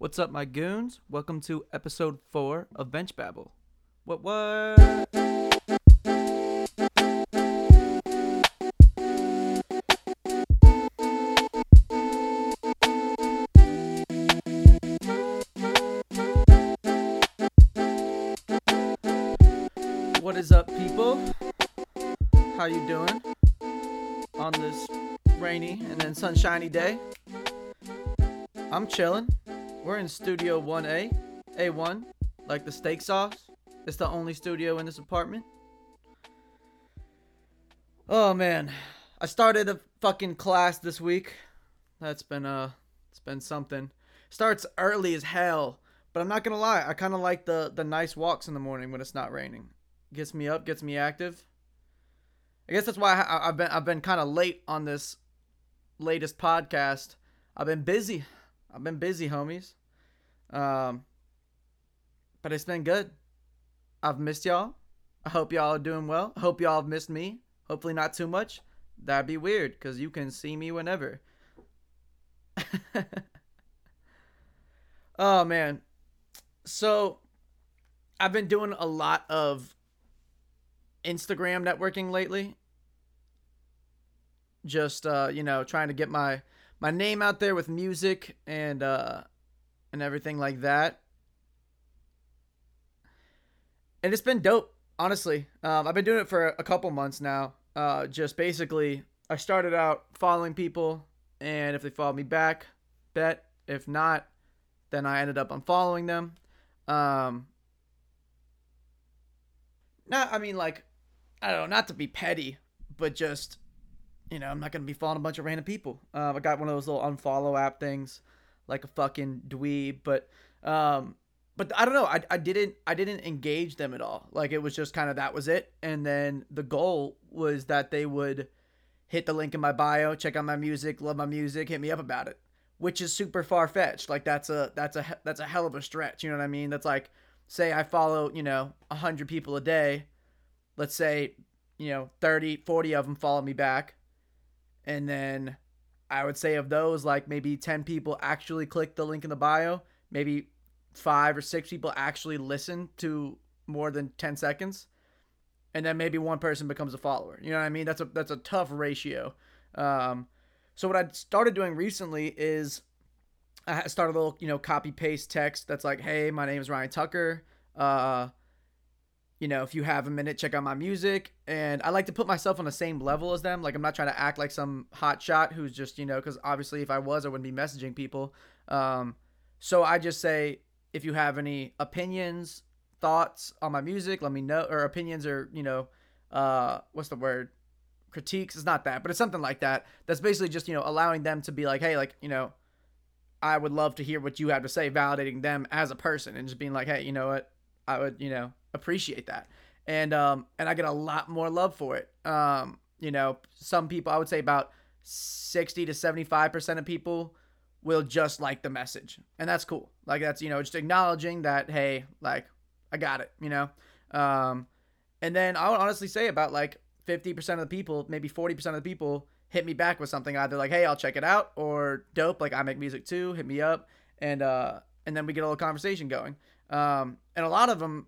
What's up, my goons? Welcome to episode four of Bench Babble. What what? What is up, people? How you doing on this rainy and then sunshiny day? I'm chilling. We're in Studio 1A, A1, like the steak sauce. It's the only studio in this apartment. Oh man, I started a fucking class this week. That's been uh, it's been something. Starts early as hell, but I'm not gonna lie. I kind of like the the nice walks in the morning when it's not raining. Gets me up, gets me active. I guess that's why I, I've been I've been kind of late on this latest podcast. I've been busy. I've been busy, homies. Um, but it's been good. I've missed y'all. I hope y'all are doing well. I hope y'all have missed me. Hopefully not too much. That'd be weird because you can see me whenever. oh man. So I've been doing a lot of Instagram networking lately. Just uh, you know, trying to get my my name out there with music and uh and everything like that. And it's been dope, honestly. Um, I've been doing it for a couple months now. Uh, just basically, I started out following people, and if they followed me back, bet. If not, then I ended up unfollowing them. Um, not, I mean, like, I don't know, not to be petty, but just, you know, I'm not gonna be following a bunch of random people. Uh, I got one of those little unfollow app things, like a fucking dweeb, but um, but I don't know. I, I didn't I didn't engage them at all. Like it was just kind of that was it. And then the goal was that they would hit the link in my bio, check out my music, love my music, hit me up about it, which is super far fetched. Like that's a that's a that's a hell of a stretch. You know what I mean? That's like say I follow you know hundred people a day. Let's say you know 30, 40 of them follow me back, and then I would say of those like maybe ten people actually click the link in the bio. Maybe five or six people actually listen to more than 10 seconds and then maybe one person becomes a follower. You know what i mean? That's a that's a tough ratio. Um, so what i started doing recently is i started a little you know copy paste text that's like hey my name is ryan tucker. Uh, you know if you have a minute check out my music and i like to put myself on the same level as them like i'm not trying to act like some hot shot who's just you know because obviously if i was i wouldn't be messaging people um, so i just say if you have any opinions, thoughts on my music, let me know. Or opinions or, you know, uh, what's the word? Critiques. It's not that, but it's something like that. That's basically just, you know, allowing them to be like, hey, like, you know, I would love to hear what you have to say, validating them as a person and just being like, hey, you know what? I would, you know, appreciate that. And um and I get a lot more love for it. Um, you know, some people I would say about 60 to 75% of people will just like the message. And that's cool. Like that's, you know, just acknowledging that, hey, like, I got it, you know? Um, and then I would honestly say about like 50% of the people, maybe 40% of the people hit me back with something either like, hey, I'll check it out, or dope, like I make music too, hit me up. And, uh, and then we get a little conversation going. Um, and a lot of them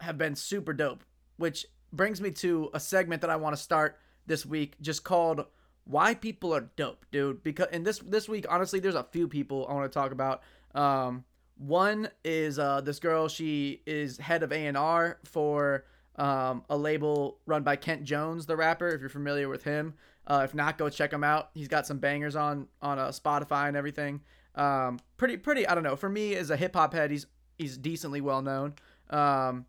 have been super dope, which brings me to a segment that I want to start this week just called why people are dope, dude. Because in this this week, honestly, there's a few people I want to talk about. Um, one is uh, this girl. She is head of A and R for um, a label run by Kent Jones, the rapper. If you're familiar with him, uh, if not, go check him out. He's got some bangers on on uh, Spotify and everything. Um, pretty pretty. I don't know. For me, as a hip hop head, he's he's decently well known. Um,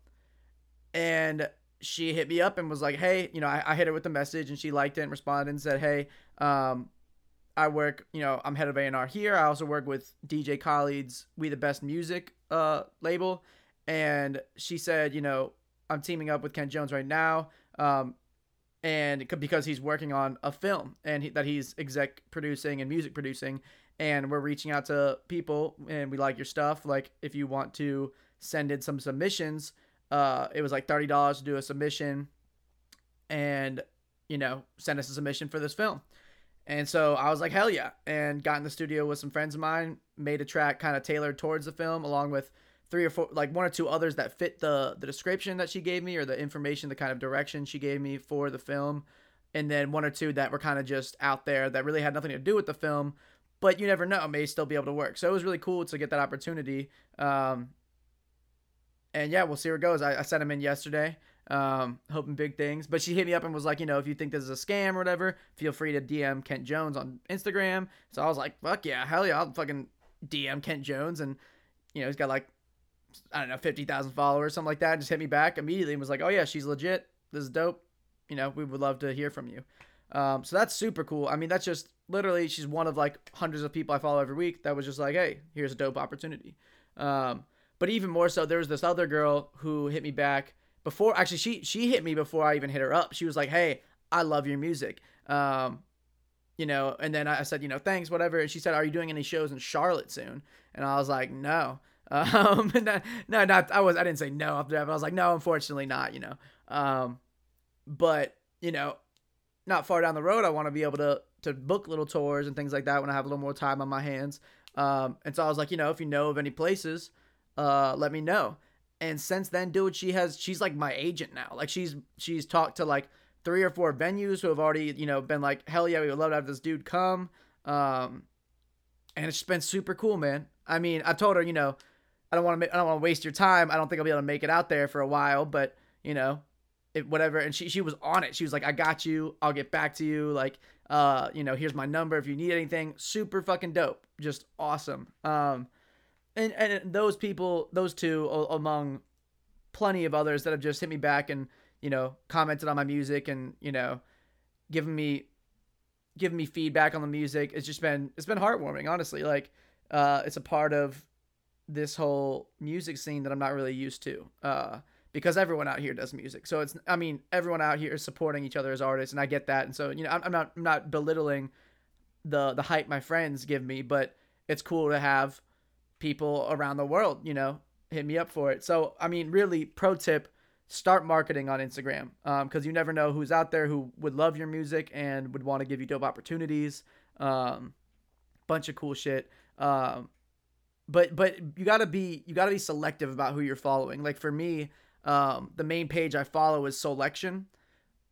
and she hit me up and was like, hey, you know, I, I hit her with the message and she liked it and responded and said, hey, um, I work, you know, I'm head of A&R here. I also work with DJ Khaled's We the Best Music uh, label. And she said, you know, I'm teaming up with Kent Jones right now. Um, and because he's working on a film and he, that he's exec producing and music producing and we're reaching out to people and we like your stuff like if you want to send in some submissions uh, it was like thirty dollars to do a submission, and you know, send us a submission for this film. And so I was like, hell yeah. And got in the studio with some friends of mine, made a track kind of tailored towards the film, along with three or four, like one or two others that fit the, the description that she gave me or the information, the kind of direction she gave me for the film. And then one or two that were kind of just out there that really had nothing to do with the film, but you never know, may still be able to work. So it was really cool to get that opportunity. Um, and yeah, we'll see where it goes. I, I sent him in yesterday um, hoping big things. But she hit me up and was like, you know, if you think this is a scam or whatever, feel free to DM Kent Jones on Instagram. So I was like, fuck yeah, hell yeah, I'll fucking DM Kent Jones. And, you know, he's got like, I don't know, 50,000 followers, something like that. Just hit me back immediately and was like, oh yeah, she's legit. This is dope. You know, we would love to hear from you. Um, so that's super cool. I mean, that's just literally, she's one of like hundreds of people I follow every week that was just like, hey, here's a dope opportunity. Um, but even more so, there was this other girl who hit me back before actually she she hit me before I even hit her up. She was like, "Hey, I love your music." Um, you know, and then I said, you know, thanks, whatever. And she said, "Are you doing any shows in Charlotte soon?" And I was like, "No." Um, no, no, not I was I didn't say no after that, but I was like, "No, unfortunately not." You know, um, but you know, not far down the road, I want to be able to to book little tours and things like that when I have a little more time on my hands. Um, and so I was like, you know, if you know of any places, uh, let me know. And since then dude she has she's like my agent now. Like she's she's talked to like three or four venues who have already you know been like hell yeah we would love to have this dude come. Um and it's been super cool man. I mean i told her you know i don't want to i don't want to waste your time. I don't think i'll be able to make it out there for a while but you know it, whatever. And she, she was on it. She was like i got you. I'll get back to you. Like uh you know here's my number if you need anything. Super fucking dope. Just awesome. Um and and those people, those two, among plenty of others that have just hit me back and you know commented on my music and you know given me giving me feedback on the music. It's just been it's been heartwarming, honestly. Like uh, it's a part of this whole music scene that I'm not really used to. Uh, because everyone out here does music. So it's, I mean, everyone out here is supporting each other as artists, and I get that. And so, you know, I'm, I'm not, I'm not belittling the the hype my friends give me, but it's cool to have people around the world, you know, hit me up for it. So, I mean, really, pro tip start marketing on Instagram because um, you never know who's out there who would love your music and would want to give you dope opportunities. Um, bunch of cool shit. Um, but but you gotta be you gotta be selective about who you're following. Like for me, um, the main page I follow is Soulection.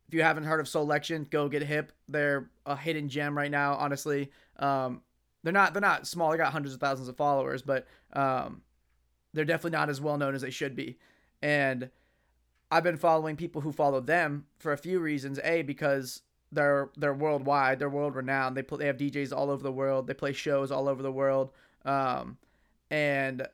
If you haven't heard of Soulection, go get hip. They're a hidden gem right now, honestly. Um, they're not they're not small. They got hundreds of thousands of followers, but um, they're definitely not as well known as they should be. And I've been following people who follow them for a few reasons. A because they're they're worldwide. They're world renowned. They play, they have DJs all over the world. They play shows all over the world. Um, and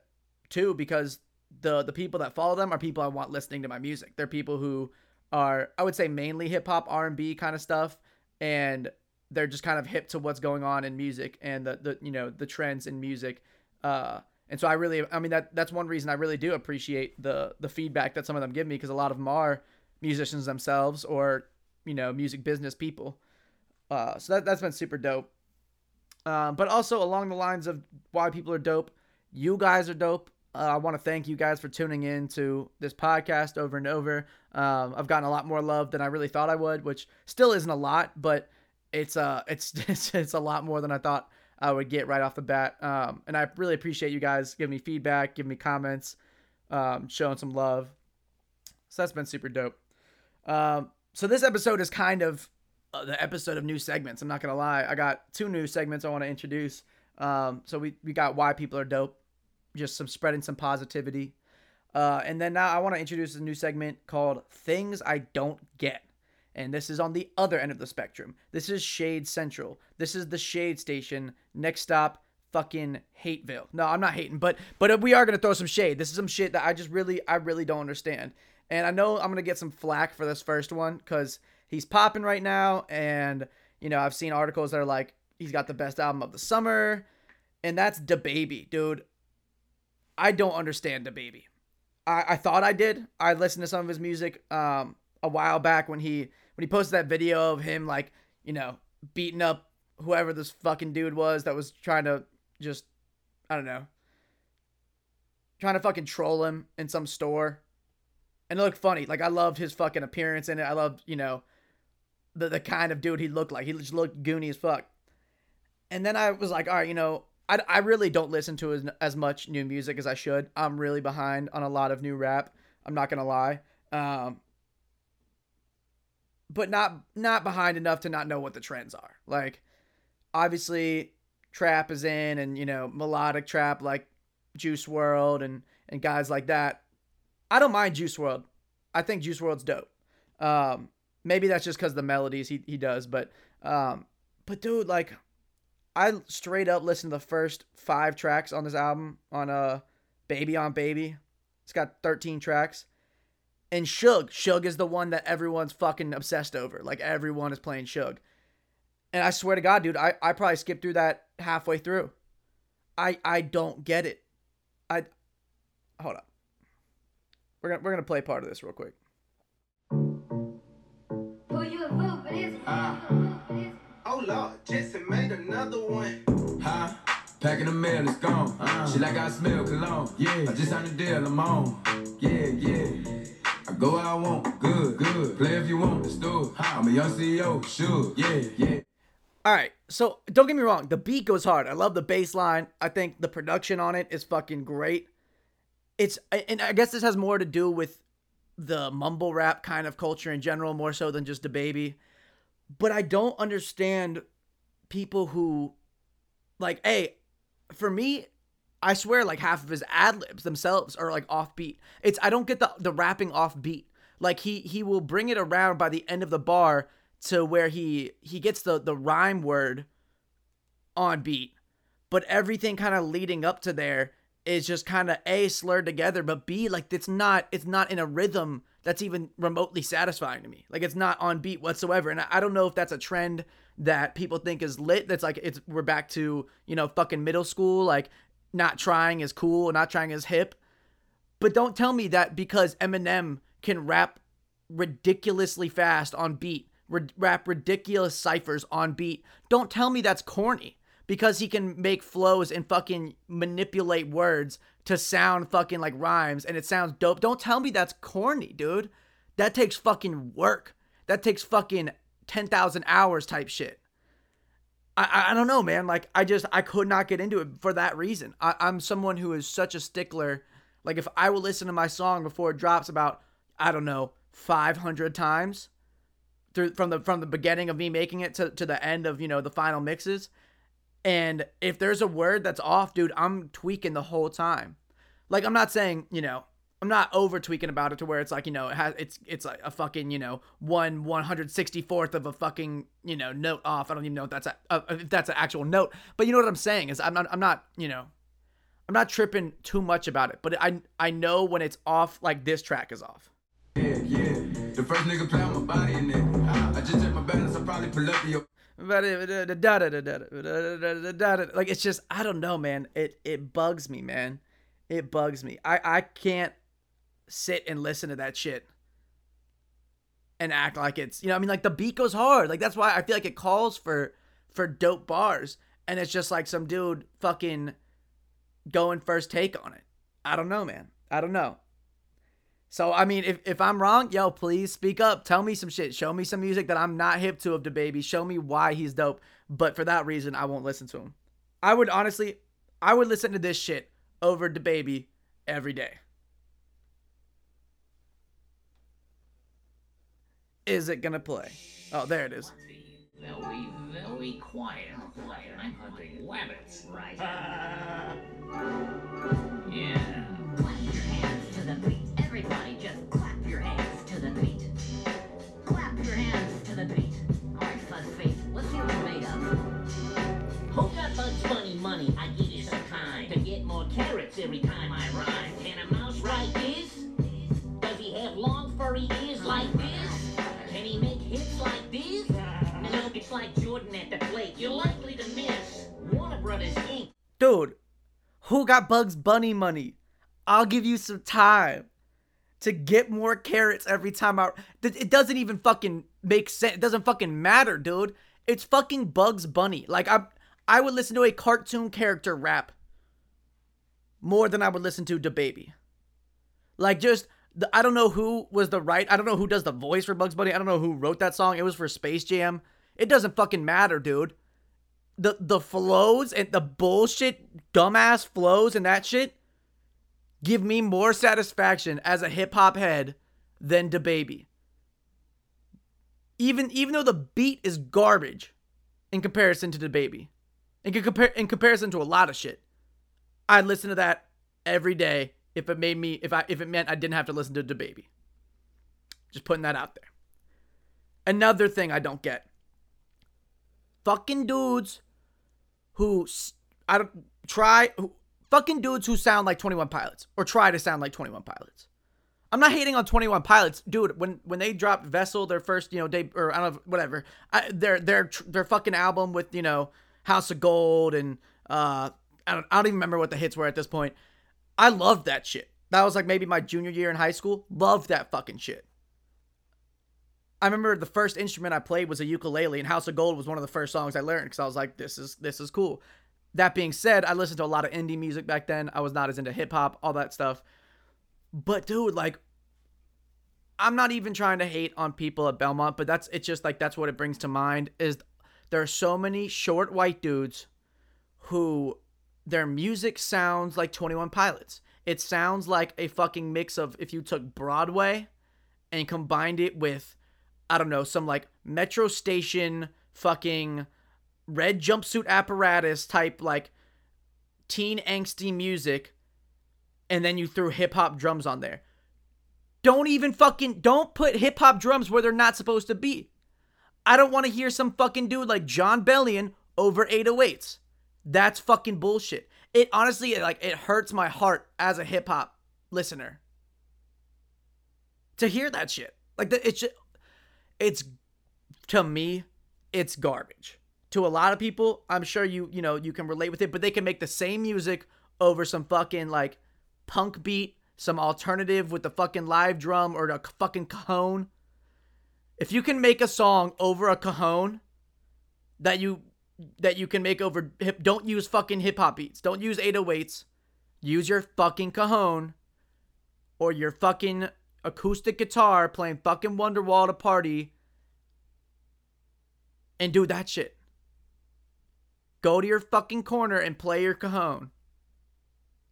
two because the the people that follow them are people I want listening to my music. They're people who are I would say mainly hip hop, R and B kind of stuff, and they're just kind of hip to what's going on in music and the, the you know the trends in music uh, and so i really i mean that that's one reason i really do appreciate the the feedback that some of them give me because a lot of them are musicians themselves or you know music business people. Uh, so that, that's been super dope. Um, but also along the lines of why people are dope you guys are dope. Uh, I want to thank you guys for tuning in to this podcast over and over. Um, I've gotten a lot more love than I really thought I would, which still isn't a lot, but it's uh it's, it's it's a lot more than I thought I would get right off the bat. Um, and I really appreciate you guys giving me feedback, giving me comments, um, showing some love. So that's been super dope. Um, so this episode is kind of uh, the episode of new segments. I'm not gonna lie, I got two new segments I want to introduce. Um, so we we got why people are dope, just some spreading some positivity. Uh, and then now I want to introduce a new segment called Things I Don't Get. And this is on the other end of the spectrum. This is Shade Central. This is the Shade Station. Next stop, fucking Hateville. No, I'm not hating, but but we are gonna throw some shade. This is some shit that I just really, I really don't understand. And I know I'm gonna get some flack for this first one because he's popping right now, and you know I've seen articles that are like he's got the best album of the summer, and that's DaBaby, dude. I don't understand DaBaby. I, I thought I did. I listened to some of his music um, a while back when he when he posted that video of him like you know beating up whoever this fucking dude was that was trying to just I don't know trying to fucking troll him in some store and it looked funny like I loved his fucking appearance in it I loved you know the the kind of dude he looked like he just looked goony as fuck And then I was like, all right, you know, I, I really don't listen to as, as much new music as I should. I'm really behind on a lot of new rap. I'm not gonna lie. Um, but not not behind enough to not know what the trends are. Like, obviously, trap is in, and you know, melodic trap like Juice WRLD and and guys like that. I don't mind Juice WRLD. I think Juice WRLD's dope. Um, maybe that's just because the melodies he he does, but um, but dude, like, I straight up listened to the first five tracks on this album on uh, Baby on Baby. It's got 13 tracks. And Suge, Suge is the one that everyone's fucking obsessed over. Like everyone is playing Suge. And I swear to God, dude, I, I probably skipped through that halfway through. I I don't get it. I hold up. We're gonna we're gonna play part of this real quick. Who you a vote, but it's Oh Lord, Jetson made another one. Huh? Packing the mail, it's gone. Uh. She like I smell cologne. Yeah, I just signed a deal, I'm on. Yeah, yeah. I go where I want, good, good. Play if you want, let's do it. I'm a young CEO, sure. Yeah, yeah. All right, so don't get me wrong, the beat goes hard. I love the bass line. I think the production on it is fucking great. It's and I guess this has more to do with the mumble rap kind of culture in general, more so than just DaBaby. But I don't understand people who like, hey, for me, I swear like half of his ad libs themselves are like offbeat. It's I don't get the the rapping offbeat. Like he he will bring it around by the end of the bar to where he he gets the the rhyme word on beat, but everything kind of leading up to there is just kind of a slurred together, but b like it's not it's not in a rhythm that's even remotely satisfying to me. Like it's not on beat whatsoever, and I, I don't know if that's a trend that people think is lit. That's like it's we're back to you know fucking middle school, like not trying is cool, not trying is hip. But don't tell me that because Eminem can rap ridiculously fast on beat, rap ridiculous ciphers on beat. Don't tell me that's corny because he can make flows and fucking manipulate words to sound fucking like rhymes and it sounds dope. Don't tell me that's corny, dude. That takes fucking work. That takes fucking 10,000 hours type shit. I, I don't know, man. Like I just I could not get into it for that reason. I, I'm someone who is such a stickler. Like if I will listen to my song before it drops about I don't know 500 times through from the from the beginning of me making it to, to the end of you know the final mixes, and if there's a word that's off, dude, I'm tweaking the whole time. Like I'm not saying you know I'm not over tweaking about it to where it's like you know it has it's it's like a fucking you know one one hundred sixty fourth of a fucking you know note off. I don't even know if that's a, uh, if that's an actual note, but you know what I'm saying is I'm not I'm not you know I'm not tripping too much about it, but I I know when it's off like this track is off. Yeah, yeah. The first nigga play on my body in it. I just check my balance, I probably pull up to your. Like it's just I don't know, man. It it bugs me, man. It bugs me. I I can't sit and listen to that shit and act like it's you know I mean like the beat goes hard. Like that's why I feel like it calls for for dope bars and it's just like some dude fucking going first take on it. I don't know, man. I don't know. So I mean, if, if I'm wrong, yo, please speak up. Tell me some shit. Show me some music that I'm not hip to of DaBaby. Show me why he's dope. But for that reason, I won't listen to him. I would honestly, I would listen to this shit over DaBaby every day. Is it gonna play? Oh, there it is. Very, very quiet. I'm hunting rabbits. Right. yeah. clap your hands to the beat. Everybody just clap your hands to the beat. Clap your hands to the beat. Alright, Fuzzface, let's see what you're made of. Who got Bugs Bunny money? I give you some time to get more carrots every time I rhyme. Can a mouse write this? Does he have long furry ears like like Jordan at the plate. You're likely to miss. Warner Brothers Inc. Dude, who got Bugs Bunny money? I'll give you some time to get more carrots every time I. It doesn't even fucking make sense. It doesn't fucking matter, dude. It's fucking Bugs Bunny. Like I, I would listen to a cartoon character rap more than I would listen to DaBaby. Like just. I don't know who was the right. I don't know who does the voice for Bugs Bunny. I don't know who wrote that song. It was for Space Jam. It doesn't fucking matter, dude. the the flows and the bullshit dumbass flows and that shit give me more satisfaction as a hip hop head than DaBaby. Even even though the beat is garbage in comparison to DaBaby, in compare in comparison to a lot of shit, I'd listen to that every day if it made me if I if it meant I didn't have to listen to DaBaby. Just putting that out there. Another thing I don't get. Fucking dudes who I don't try who, fucking dudes who sound like 21 Pilots or try to sound like 21 Pilots. I'm not hating on 21 Pilots, dude. When when they dropped Vessel, their first, you know, day or I don't know, whatever, I, their their their fucking album with you know House of Gold and uh, I don't I don't even remember what the hits were at this point. I loved that shit. That was like maybe my junior year in high school. Loved that fucking shit. I remember the first instrument I played was a ukulele, and House of Gold was one of the first songs I learned because I was like, "This is this is cool." That being said, I listened to a lot of indie music back then. I was not as into hip hop, all that stuff. But dude, like, I'm not even trying to hate on people at Belmont, but that's it's just like that's what it brings to mind is there are so many short white dudes who their music sounds like 21 Pilots. It sounds like a fucking mix of if you took Broadway and combined it with I don't know, some like metro station fucking red jumpsuit apparatus type like teen angsty music and then you threw hip hop drums on there. Don't even fucking don't put hip hop drums where they're not supposed to be. I don't want to hear some fucking dude like Jon Bellion over 808s. That's fucking bullshit. It honestly it, like it hurts my heart as a hip hop listener to hear that shit. Like it's just, it's to me it's garbage. To a lot of people, I'm sure you you know you can relate with it, but they can make the same music over some fucking like punk beat, some alternative with the fucking live drum or a fucking cajon. If you can make a song over a cajon that you that you can make over hip don't use fucking hip hop beats. Don't use 808s. Use your fucking cajon or your fucking acoustic guitar playing fucking Wonderwall at a party and do that shit. Go to your fucking corner and play your cajon.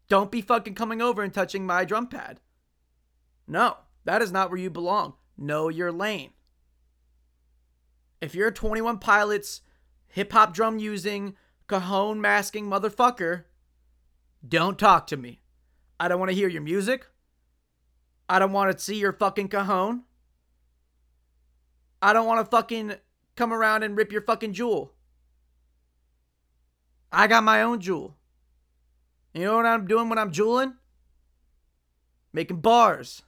Don't be fucking coming over and touching my drum pad. No, that is not where you belong. Know your lane. If you're a 21 Pilots hip hop drum using, cajon masking motherfucker, don't talk to me. I don't want to hear your music. I don't want to see your fucking cajon. I don't want to fucking come around and rip your fucking Juul. I got my own Juul. You know what I'm doing when I'm juuling? Making bars.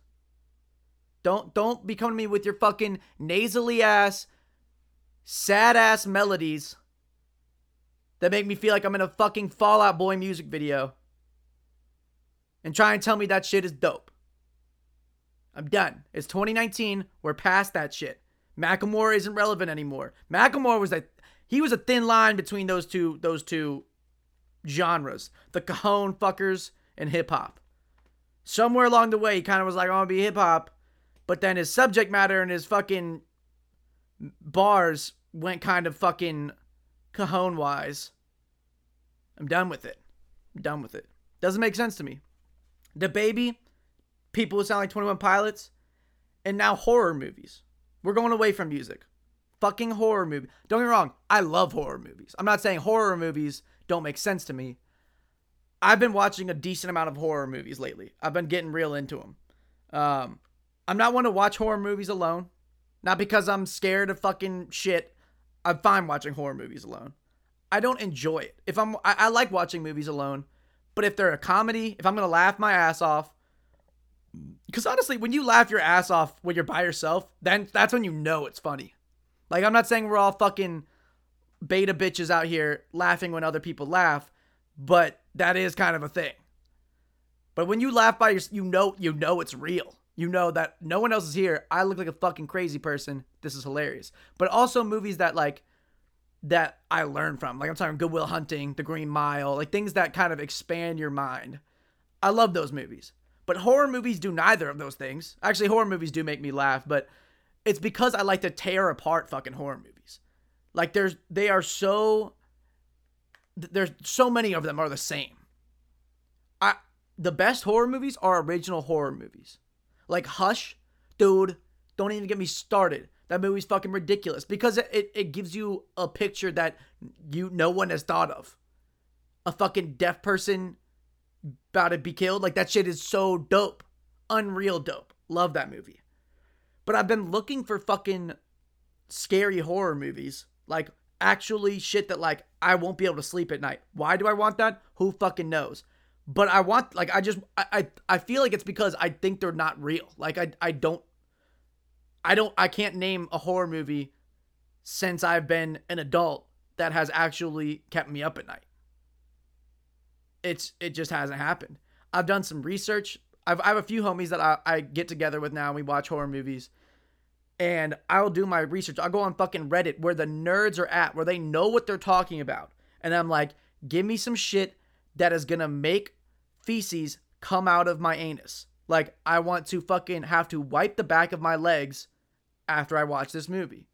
Don't don't be coming to me with your fucking nasally ass, sad ass melodies that make me feel like I'm in a fucking Fall Out Boy music video. And try and tell me that shit is dope. I'm done. It's 2019. We're past that shit. Macklemore isn't relevant anymore. Macklemore was a he was a thin line between those two those two genres, the cajon fuckers and hip hop. Somewhere along the way, he kind of was like, "I want to be hip hop," but then his subject matter and his fucking bars went kind of fucking cajon wise. I'm done with it. I'm done with it. Doesn't make sense to me. The baby, people who sound like 21 Pilots, and now horror movies. We're going away from music. Fucking horror movie. Don't get me wrong, I love horror movies. I'm not saying horror movies don't make sense to me. I've been watching a decent amount of horror movies lately. I've been getting real into them. Um, I'm not one to watch horror movies alone. Not because I'm scared of fucking shit. I'm fine watching horror movies alone. I don't enjoy it. If I'm, I, I like watching movies alone, but if they're a comedy, if I'm gonna laugh my ass off, because honestly, when you laugh your ass off when you're by yourself, then that's when you know it's funny. Like I'm not saying we're all fucking beta bitches out here laughing when other people laugh, but that is kind of a thing. But when you laugh by yourself, you know you know it's real. You know that no one else is here. I look like a fucking crazy person. This is hilarious. But also movies that like that I learn from. Like I'm talking Good Will Hunting, The Green Mile, like things that kind of expand your mind. I love those movies. But horror movies do neither of those things. Actually, horror movies do make me laugh, but it's because I like to tear apart fucking horror movies. Like there's they are so there's so many of them are the same. I the best horror movies are original horror movies. Like Hush, dude, don't even get me started. That movie's fucking ridiculous because it, it, it gives you a picture that you no one has thought of. A fucking deaf person about to be killed. Like that shit is so dope. Unreal dope. Love that movie. But I've been looking for fucking scary horror movies. Like actually shit that like I won't be able to sleep at night. Why do I want that? Who fucking knows? But I want like I just I I, I feel like it's because I think they're not real. Like I I don't I don't I can't name a horror movie since I've been an adult that has actually kept me up at night. It's it just hasn't happened. I've done some research. I've, I have a few homies that I, I get together with now and we watch horror movies. And I'll do my research. I'll go on fucking Reddit where the nerds are at, where they know what they're talking about. And I'm like, give me some shit that is gonna make feces come out of my anus. Like, I want to fucking have to wipe the back of my legs after I watch this movie.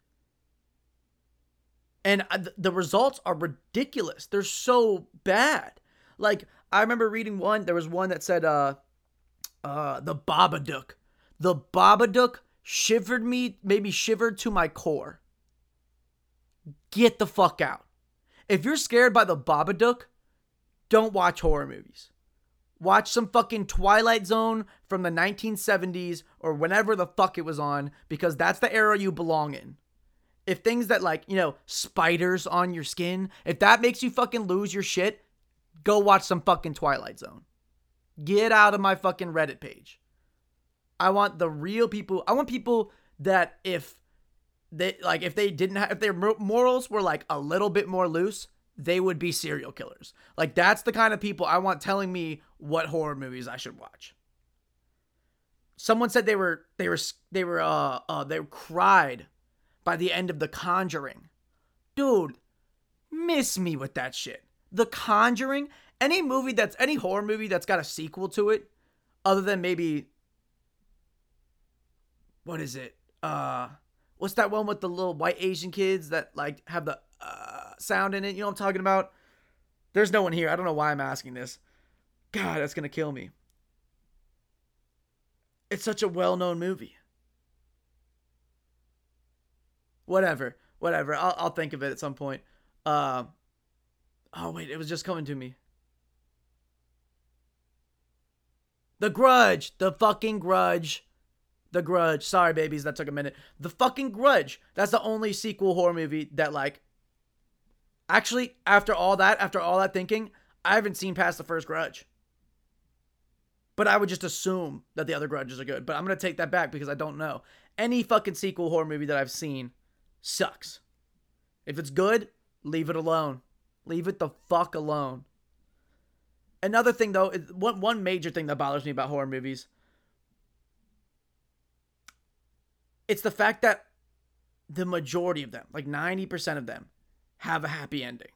And uh, th- the results are ridiculous. They're so bad. Like, I remember reading one, there was one that said, uh, uh, the Babadook. The Babadook shivered me, maybe shivered to my core. Get the fuck out. If you're scared by the Babadook, don't watch horror movies. Watch some fucking Twilight Zone from the 1970s or whenever the fuck it was on because that's the era you belong in. If things that like, you know, spiders on your skin, if that makes you fucking lose your shit, go watch some fucking Twilight Zone. Get out of my fucking Reddit page. I want the real people. I want people that if they like if they didn't have if their morals were like a little bit more loose, they would be serial killers. Like that's the kind of people I want telling me what horror movies I should watch. Someone said they were they were they were uh uh they cried by the end of The Conjuring. Dude, miss me with that shit. The Conjuring, any movie that's any horror movie that's got a sequel to it, other than maybe what is it? Uh what's that one with the little white Asian kids that like have the uh sound in it? You know what I'm talking about? There's no one here. I don't know why I'm asking this. God, that's gonna kill me. It's such a well-known movie. Whatever, whatever. I'll I'll think of it at some point. Uh, oh wait, it was just coming to me. The Grudge, the fucking Grudge, the Grudge. Sorry, babies, that took a minute. The fucking Grudge. That's the only sequel horror movie that like. Actually, after all that, after all that thinking, I haven't seen past the first Grudge. But I would just assume that the other Grudges are good. But I'm gonna take that back because I don't know. Any fucking sequel horror movie that I've seen sucks. If it's good, leave it alone. Leave it the fuck alone. Another thing though, one one major thing that bothers me about horror movies. It's the fact that the majority of them, like 90% of them, have a happy ending.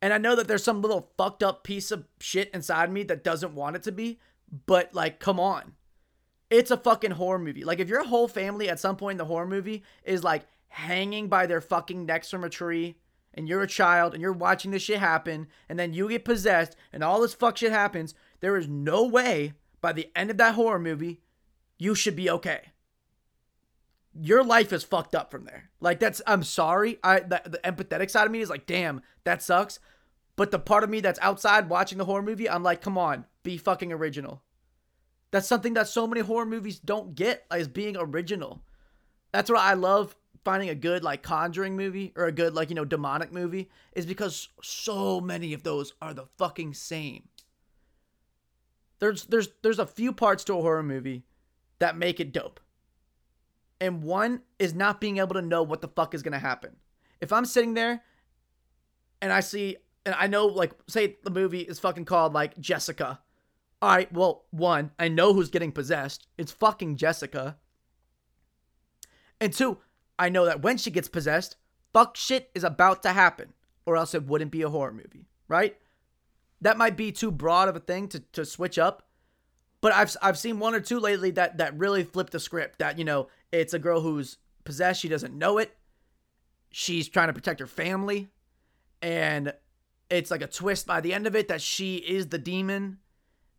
And I know that there's some little fucked up piece of shit inside me that doesn't want it to be, but like, come on. It's a fucking horror movie. Like, if your whole family at some point in the horror movie is like hanging by their fucking necks from a tree, and you're a child and you're watching this shit happen, and then you get possessed and all this fuck shit happens, there is no way by the end of that horror movie you should be okay. Your life is fucked up from there. Like that's I'm sorry. I the, the empathetic side of me is like, damn, that sucks. But the part of me that's outside watching the horror movie, I'm like, come on, be fucking original. That's something that so many horror movies don't get is being original. That's what I love finding a good like conjuring movie or a good like you know demonic movie is because so many of those are the fucking same. There's there's there's a few parts to a horror movie that make it dope. And one is not being able to know what the fuck is going to happen. If i'm sitting there and i see and i know like say the movie is fucking called like jessica. All right well one i know who's getting possessed. It's fucking jessica. And two I know that when she gets possessed, fuck shit is about to happen, or else it wouldn't be a horror movie, right? That might be too broad of a thing to, to switch up, but I've I've seen one or two lately that that really flip the script. That you know, it's a girl who's possessed, she doesn't know it, she's trying to protect her family, and it's like a twist by the end of it that she is the demon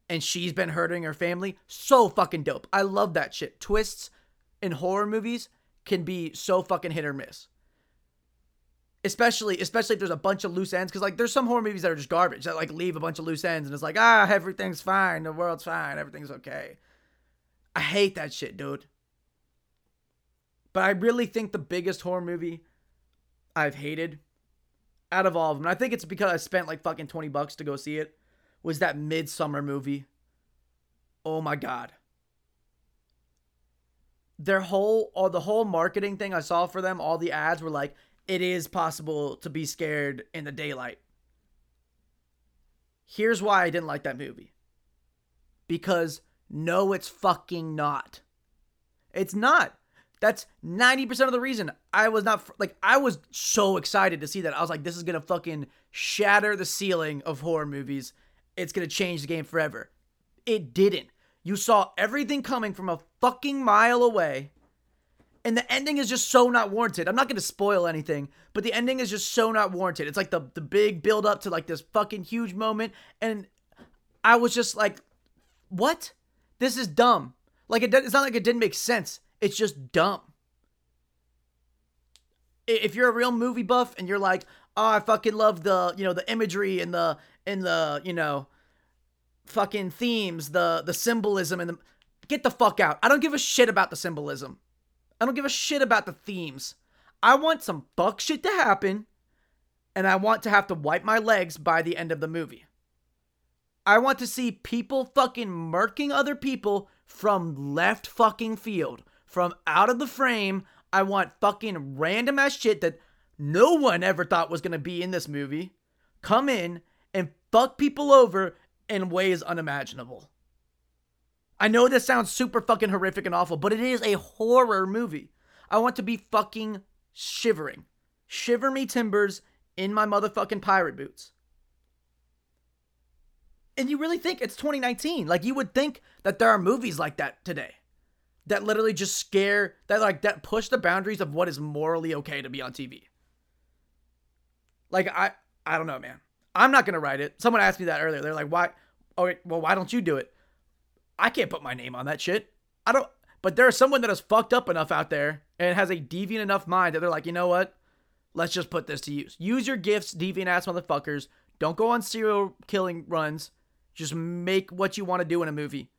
and she's been hurting her family. So fucking dope. I love that shit. Twists in horror movies can be so fucking hit or miss. Especially, especially if there's a bunch of loose ends, because like there's some horror movies that are just garbage that like leave a bunch of loose ends, and it's like ah everything's fine, the world's fine, everything's okay. I hate that shit, dude. But I really think the biggest horror movie I've hated out of all of them, I think it's because I spent like fucking 20 bucks to go see it, was that Midsommar movie. Oh my god. Their whole all the whole marketing thing I saw for them, all the ads were like, it is possible to be scared in the daylight. Here's why I didn't like that movie. Because no, it's fucking not. It's not. That's 90% of the reason I was not like I was so excited to see that. I was like this is going to fucking shatter the ceiling of horror movies. It's going to change the game forever. It didn't. You saw everything coming from a fucking mile away. And the ending is just so not warranted. I'm not to spoil anything, but the ending is just so not warranted. It's like the the big build up to like this fucking huge moment and I was just like what? This is dumb. Like it, it's not like it didn't make sense. It's just dumb. If you're a real movie buff and you're like, oh, I fucking love the you know the imagery and the and the you know fucking themes, the the symbolism and the get the fuck out. I don't give a shit about the symbolism. I don't give a shit about the themes. I want some fuck shit to happen, and I want to have to wipe my legs by the end of the movie. I want to see people fucking murking other people from left fucking field, from out of the frame. I want fucking random ass shit that no one ever thought was gonna be in this movie come in and fuck people over in ways unimaginable. I know this sounds super fucking horrific and awful, but it is a horror movie. I want to be fucking shivering. Shiver me timbers in my motherfucking pirate boots. And you really think it's 2019 like you would think that there are movies like that today that literally just scare that like that push the boundaries of what is morally okay to be on tv like i i don't know man. I'm not gonna write it. Someone asked me that earlier. They're like why oh well why don't you do it i can't put my name on that shit i don't but there's someone that is fucked up enough out there and has a deviant enough mind that they're like you know what let's just put this to use use your gifts deviant ass motherfuckers don't go on serial killing runs just make what you want to do in a movie.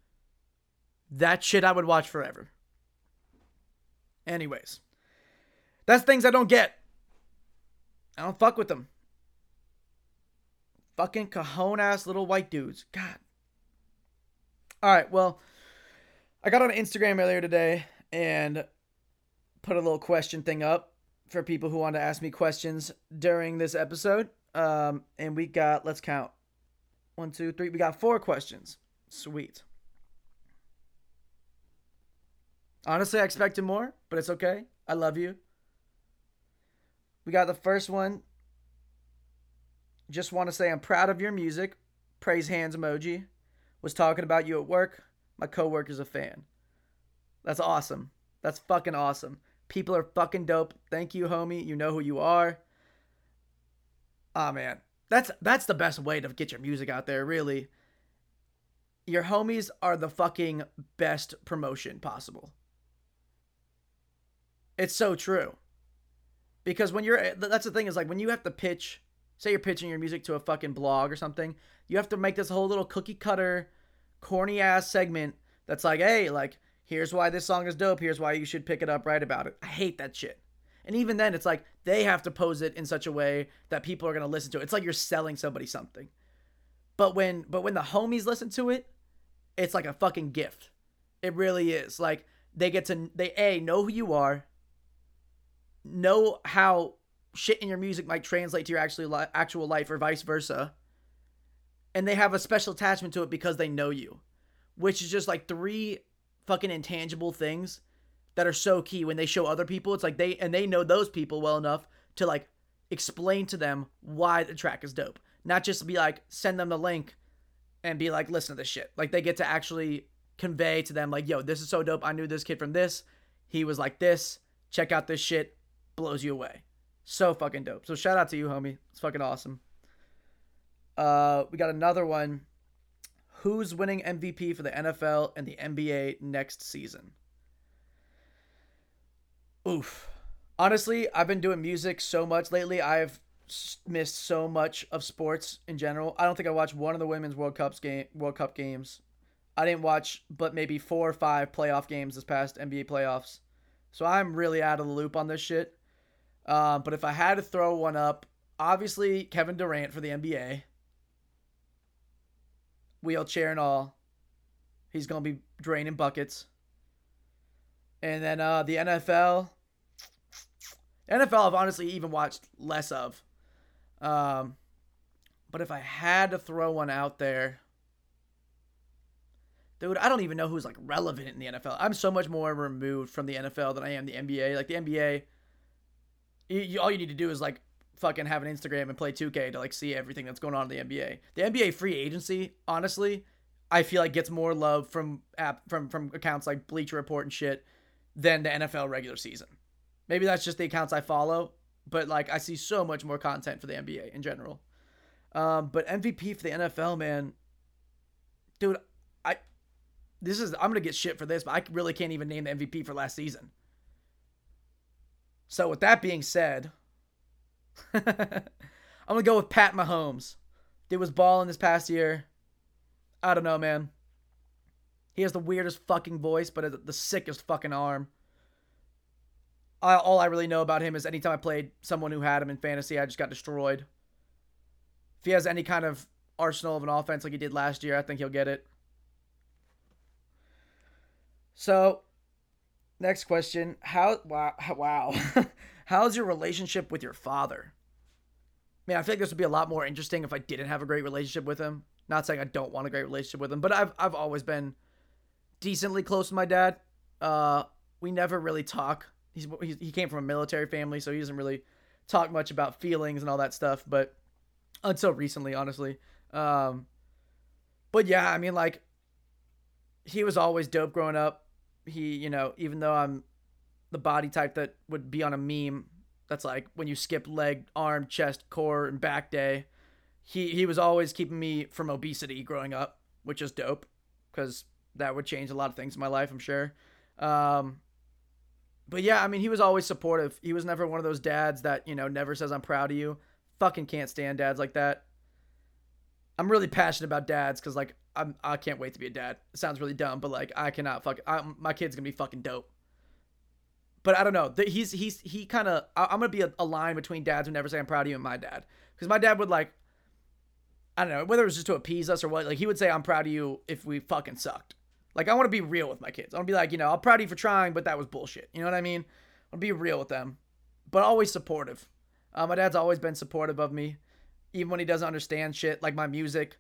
That shit I would watch forever. Anyways, that's things I don't get. I don't fuck with them. Fucking cajon ass little white dudes. God. All right, well, I got on Instagram earlier today and put a little question thing up for people who want to ask me questions during this episode. Um, and we got, let's count, one, two, three. We got four questions. Sweet. Honestly, I expected more, but it's okay. I love you. We got the first one. Just want to say I'm proud of your music. Praise hands emoji. Was talking about you at work. My coworker's a fan. That's awesome. That's fucking awesome. People are fucking dope. Thank you, homie. You know who you are. Ah, oh, man that's that's the best way to get your music out there really your homies are the fucking best promotion possible it's so true because when you're that's the thing is like when you have to pitch say you're pitching your music to a fucking blog or something you have to make this whole little cookie cutter corny ass segment that's like hey like here's why this song is dope here's why you should pick it up write about it i hate that shit and even then, it's like they have to pose it in such a way that people are gonna listen to it. It's like you're selling somebody something. But when but when the homies listen to it, it's like a fucking gift. It really is. Like they get to they a know who you are, know how shit in your music might translate to your actually li- actual life or vice versa. And they have a special attachment to it because they know you, which is just like three fucking intangible things that are so key when they show other people. It's like they and they know those people well enough to like explain to them why the track is dope. Not just be like send them the link and be like listen to this shit. Like they get to actually convey to them like yo, this is so dope. I knew this kid from this. He was like this. Check out this shit. Blows you away. So fucking dope. So shout out to you, homie. It's fucking awesome. Uh, we got another one. Who's winning MVP for the NFL and the NBA next season? Oof. Honestly, I've been doing music so much lately. I've missed so much of sports in general. I don't think I watched one of the women's World Cups game World Cup games. I didn't watch but maybe four or five playoff games this past NBA playoffs. So I'm really out of the loop on this shit. Um, but if I had to throw one up, obviously Kevin Durant for the NBA. Wheelchair and all. He's gonna be draining buckets. And then uh, the NFL. NFL I've honestly even watched less of. Um, but if I had to throw one out there, dude, I don't even know who's like relevant in the NFL. I'm so much more removed from the NFL than I am the NBA. Like the NBA, you, you, all you need to do is like fucking have an Instagram and play 2K to like see everything that's going on in the NBA. The NBA free agency, honestly, I feel like gets more love from app from from accounts like Bleacher Report and shit than the NFL regular season. Maybe that's just the accounts I follow, but like I see so much more content for the NBA in general. Um, but MVP for the NFL, man, dude, I this is I'm gonna get shit for this, but I really can't even name the MVP for last season. So with that being said, I'm gonna go with Pat Mahomes. Dude was balling this past year. I don't know, man. He has the weirdest fucking voice, but the sickest fucking arm. I, all I really know about him is anytime I played someone who had him in fantasy, I just got destroyed. If he has any kind of arsenal of an offense like he did last year, I think he'll get it. So, next question: How wow wow, how's your relationship with your father? Man, I feel like this would be a lot more interesting if I didn't have a great relationship with him. Not saying I don't want a great relationship with him, but I've I've always been decently close to my dad. Uh, we never really talk. He's, he's he came from a military family, so he doesn't really talk much about feelings and all that stuff. But until recently, honestly. Um, but yeah, I mean, like he was always dope growing up. He, you know, even though I'm the body type that would be on a meme, that's like when you skip leg, arm, chest, core, and back day. He he was always keeping me from obesity growing up, which is dope, because that would change a lot of things in my life, I'm sure. Um, but yeah, I mean, he was always supportive. He was never one of those dads that you know never says I'm proud of you. Fucking can't stand dads like that. I'm really passionate about dads because like I'm I can't wait to be a dad. It sounds really dumb, but like I cannot fuck. I, my kid's gonna be fucking dope. But I don't know. He's he's he kind of. I'm gonna be a, a line between dads who never say I'm proud of you and my dad because my dad would like. I don't know whether it was just to appease us or what. Like he would say I'm proud of you if we fucking sucked. Like I want to be real with my kids. I want to be like you know I'm proud of you for trying, but that was bullshit. You know what I mean? I'll be real with them, but always supportive. Uh, my dad's always been supportive of me, even when he doesn't understand shit like my music.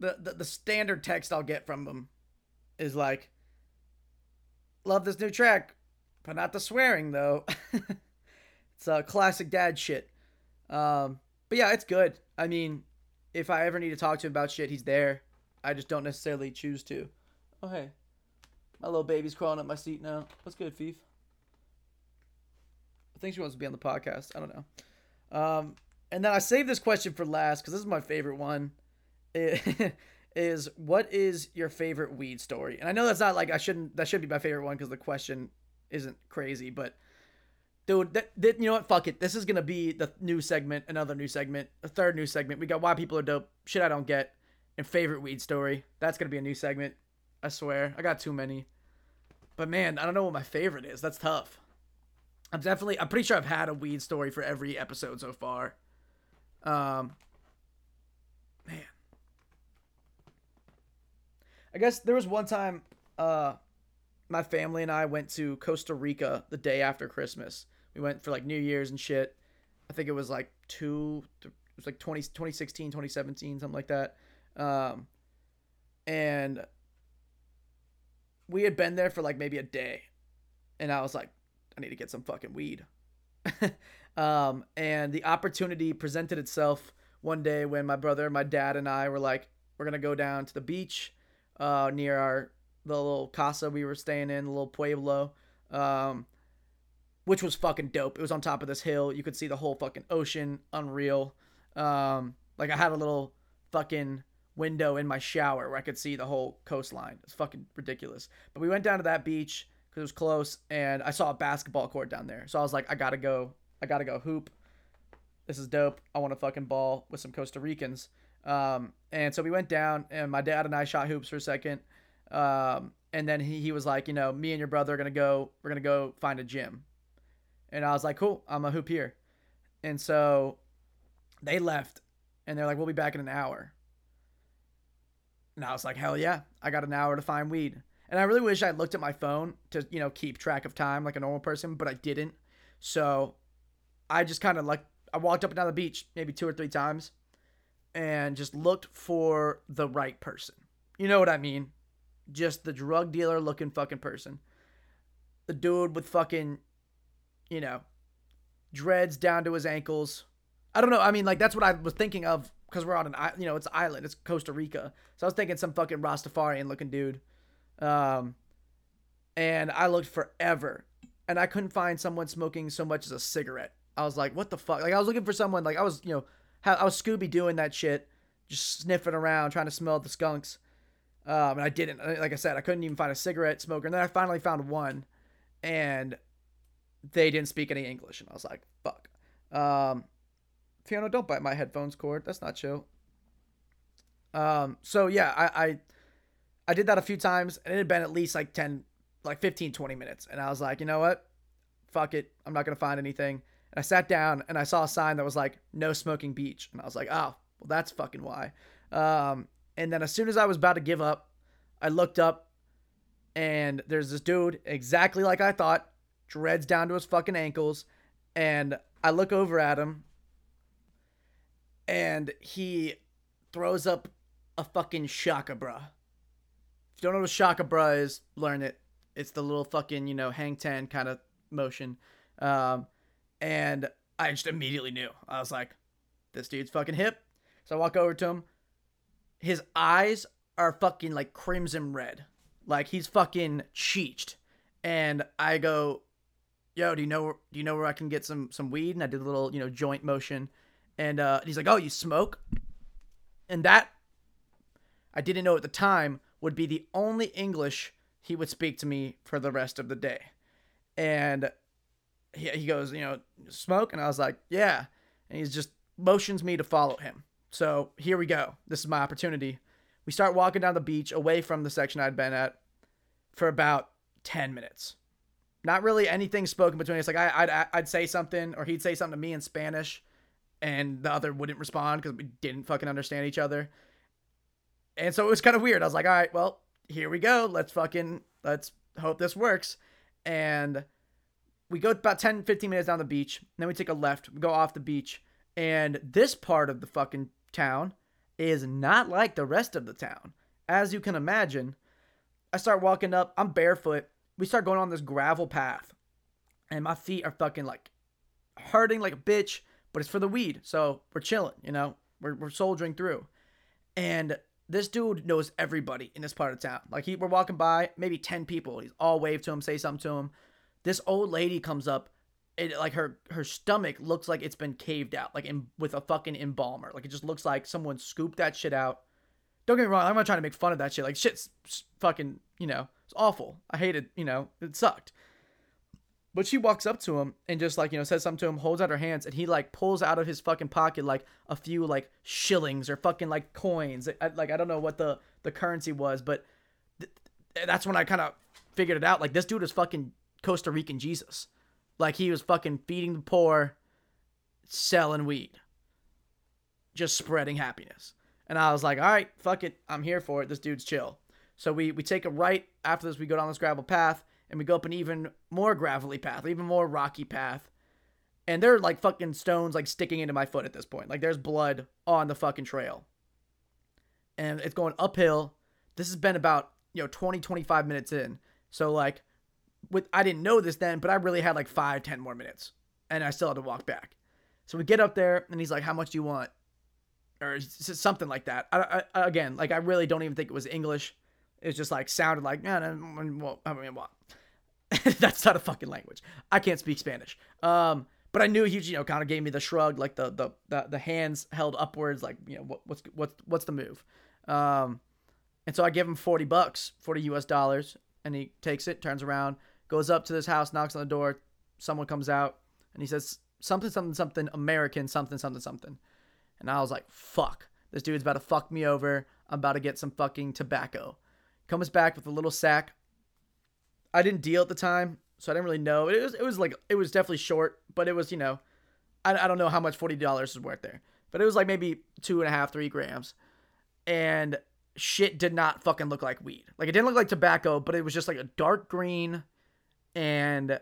The, the the standard text I'll get from him is like, "Love this new track, but not the swearing though." it's a classic dad shit. Um, but yeah, it's good. I mean, if I ever need to talk to him about shit, he's there. I just don't necessarily choose to. Oh hey, my little baby's crawling up my seat now. What's good, Fief? I think she wants to be on the podcast. I don't know. Um, and then I saved this question for last because this is my favorite one. It is what is your favorite weed story? And I know that's not like I shouldn't that should be my favorite one because the question isn't crazy, but dude, that, that you know what? Fuck it. This is gonna be the new segment, another new segment, a third new segment. We got why people are dope, shit I don't get, and favorite weed story. That's gonna be a new segment. I swear, I got too many. But man, I don't know what my favorite is. That's tough. I'm definitely I'm pretty sure I've had a weed story for every episode so far. Um man. I guess there was one time uh my family and I went to Costa Rica the day after Christmas. We went for like New Year's and shit. I think it was like two it was like 20 2016, 2017, something like that. Um and we had been there for like maybe a day. And I was like I need to get some fucking weed. um, and the opportunity presented itself one day when my brother, my dad, and I were like, we're gonna go down to the beach uh, near our the little casa we were staying in, the little pueblo, um, which was fucking dope. It was on top of this hill. You could see the whole fucking ocean, unreal. Um, Like I had a little fucking window in my shower where I could see the whole coastline. It's fucking ridiculous. But we went down to that beach because it was close, and I saw a basketball court down there. So I was like, I gotta go. I gotta go hoop. This is dope. I want to fucking ball with some Costa Ricans. Um, and so we went down, and my dad and I shot hoops for a second. Um, and then he, he was like, you know, me and your brother are gonna go. We're gonna go find a gym. And I was like, cool. I'm a hoop here. And so they left, and they're like, we'll be back in an hour. And I was like, hell yeah, I got an hour to find weed. And I really wish I looked at my phone to, you know, keep track of time like a normal person, but I didn't. So I just kind of like, I walked up and down the beach maybe two or three times and just looked for the right person. You know what I mean? Just the drug dealer looking fucking person. The dude with fucking, you know, dreads down to his ankles. I don't know. I mean, like, that's what I was thinking of because we're on an, i- you know, it's an island. It's Costa Rica. So I was thinking some fucking Rastafarian looking dude. Um, and I looked forever and I couldn't find someone smoking so much as a cigarette. I was like, what the fuck? Like, I was looking for someone, like, I was, you know, ha- I was Scooby doing that shit, just sniffing around, trying to smell the skunks. Um, and I didn't. Like I said, I couldn't even find a cigarette smoker. And then I finally found one, and they didn't speak any English. And I was like, fuck. Um, Fiona, don't bite my headphones cord. That's not chill. Um, so yeah, I, I, I did that a few times, and it had been at least like 10, like 15, 20 minutes. And I was like, you know what? Fuck it. I'm not to find anything. And I sat down and I saw a sign that was like, no smoking beach. And I was like, oh, well, that's fucking why. Um, and then as soon as I was about to give up, I looked up and there's this dude exactly like I thought, dreads down to his fucking ankles. And I look over at him and he throws up a fucking shaka bra. If you don't know what a shaka bra is, learn it. It's the little fucking, you know, hang ten kind of motion. Um, and I just immediately knew. I was like, this dude's fucking hip. So I walk over to him. His eyes are fucking like crimson red. Like he's fucking cheeched. And I go, yo, do you know do you know where I can get some some weed? And I did a little, you know, joint motion. And uh, he's like, oh, you smoke? And that I didn't know at the time would be the only English he would speak to me for the rest of the day. And he, he goes, you know, smoke? And I was like, yeah. And he just motions me to follow him. So here we go. This is my opportunity. We start walking down the beach away from the section I'd been at for about 10 minutes. Not really anything spoken between us. Like I, I'd, I'd say something or he'd say something to me in Spanish and the other wouldn't respond because we didn't fucking understand each other. And so it was kind of weird. I was like, all right, well, here we go. Let's fucking, let's hope this works. And we go about 10, 15 minutes down the beach. Then we take a left, we go off the beach. And this part of the fucking town is not like the rest of the town. As you can imagine, I start walking up, I'm barefoot. We start going on this gravel path. And my feet are fucking like hurting like a bitch, but it's for the weed. So we're chilling, you know? We're, we're soldiering through. And this dude knows everybody in this part of town. Like he, we're walking by, maybe ten people. He's all wave to him, say something to him. This old lady comes up, it like her her stomach looks like it's been caved out, like in, with a fucking embalmer. Like it just looks like someone scooped that shit out. Don't get me wrong, I'm not trying to make fun of that shit. Like shit's fucking, you know, it's awful. I hated, you know, it sucked. But she walks up to him and just like, you know, says something to him, holds out her hands, and he like pulls out of his fucking pocket like a few like shillings or fucking like coins. I, like I don't know what the the currency was, but th- that's when I kind of figured it out. Like this dude is fucking Costa Rican Jesus. Like he was fucking feeding the poor, selling weed, just spreading happiness. And I was like, all right, fuck it, I'm here for it. This dude's chill. So we we take a right after this. We go down this gravel path and we go up an even more gravelly path, even more rocky path. And there are like fucking stones like sticking into my foot at this point. Like there's blood on the fucking trail. And it's going uphill. This has been about, you know, 20, 25 minutes in. So like with I didn't know this then, but I really had like five, ten more minutes. And I still had to walk back. So we get up there and he's like, How much do you want? Or something like that. I, I, again, like I really don't even think it was English. It just like sounded like, no, no, well, I mean, what? That's not a fucking language. I can't speak Spanish. Um, but I knew he, you know, kind of gave me the shrug, like the the the, the hands held upwards, like you know, what, what's what's what's the move? Um, and so I give him forty bucks, forty U.S. dollars, and he takes it, turns around, goes up to this house, knocks on the door. Someone comes out, and he says something, something, something, American, something, something, something. And I was like, fuck, this dude's about to fuck me over. I'm about to get some fucking tobacco. Comes back with a little sack. I didn't deal at the time, so I didn't really know. It was it was like it was definitely short, but it was you know, I, I don't know how much forty dollars is worth there, but it was like maybe two and a half, three grams, and shit did not fucking look like weed. Like it didn't look like tobacco, but it was just like a dark green, and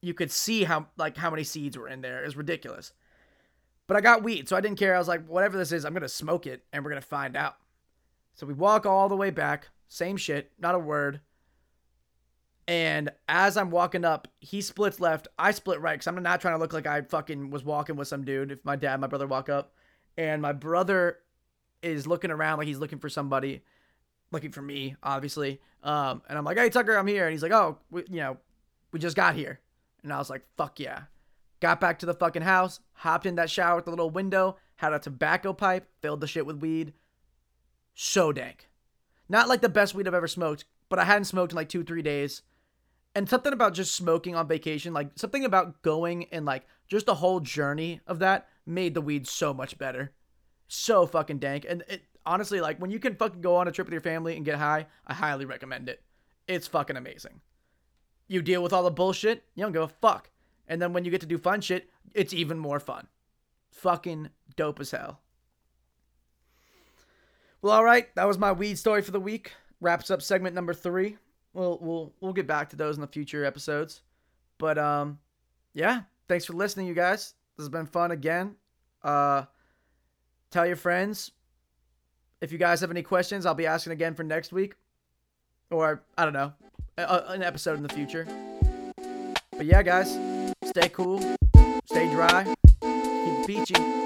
you could see how like how many seeds were in there. It was ridiculous. But I got weed, so I didn't care. I was like, whatever this is, I'm gonna smoke it, and we're gonna find out. So we walk all the way back, same shit, not a word. And as I'm walking up, he splits left, I split right, because I'm not trying to look like I fucking was walking with some dude. If my dad, my brother walk up, and my brother is looking around like he's looking for somebody, looking for me, obviously. Um, and I'm like, hey Tucker, I'm here, and he's like, oh, you know, we just got here, and I was like, fuck yeah. Got back to the fucking house, hopped in that shower with the little window, had a tobacco pipe, filled the shit with weed. So dank. Not like the best weed I've ever smoked, but I hadn't smoked in like two, three days. And something about just smoking on vacation, like something about going and like just the whole journey of that made the weed so much better. So fucking dank. And it honestly, like when you can fucking go on a trip with your family and get high, I highly recommend it. It's fucking amazing. You deal with all the bullshit, you don't give a fuck. And then when you get to do fun shit, it's even more fun. Fucking dope as hell. Well, all right, that was my weed story for the week. Wraps up segment number three. We'll we'll we'll get back to those in the future episodes. But um, yeah, thanks for listening, you guys. This has been fun again. Uh, tell your friends. If you guys have any questions, I'll be asking again for next week, or I don't know, a, an episode in the future. But yeah, guys, stay cool, stay dry, keep beachy.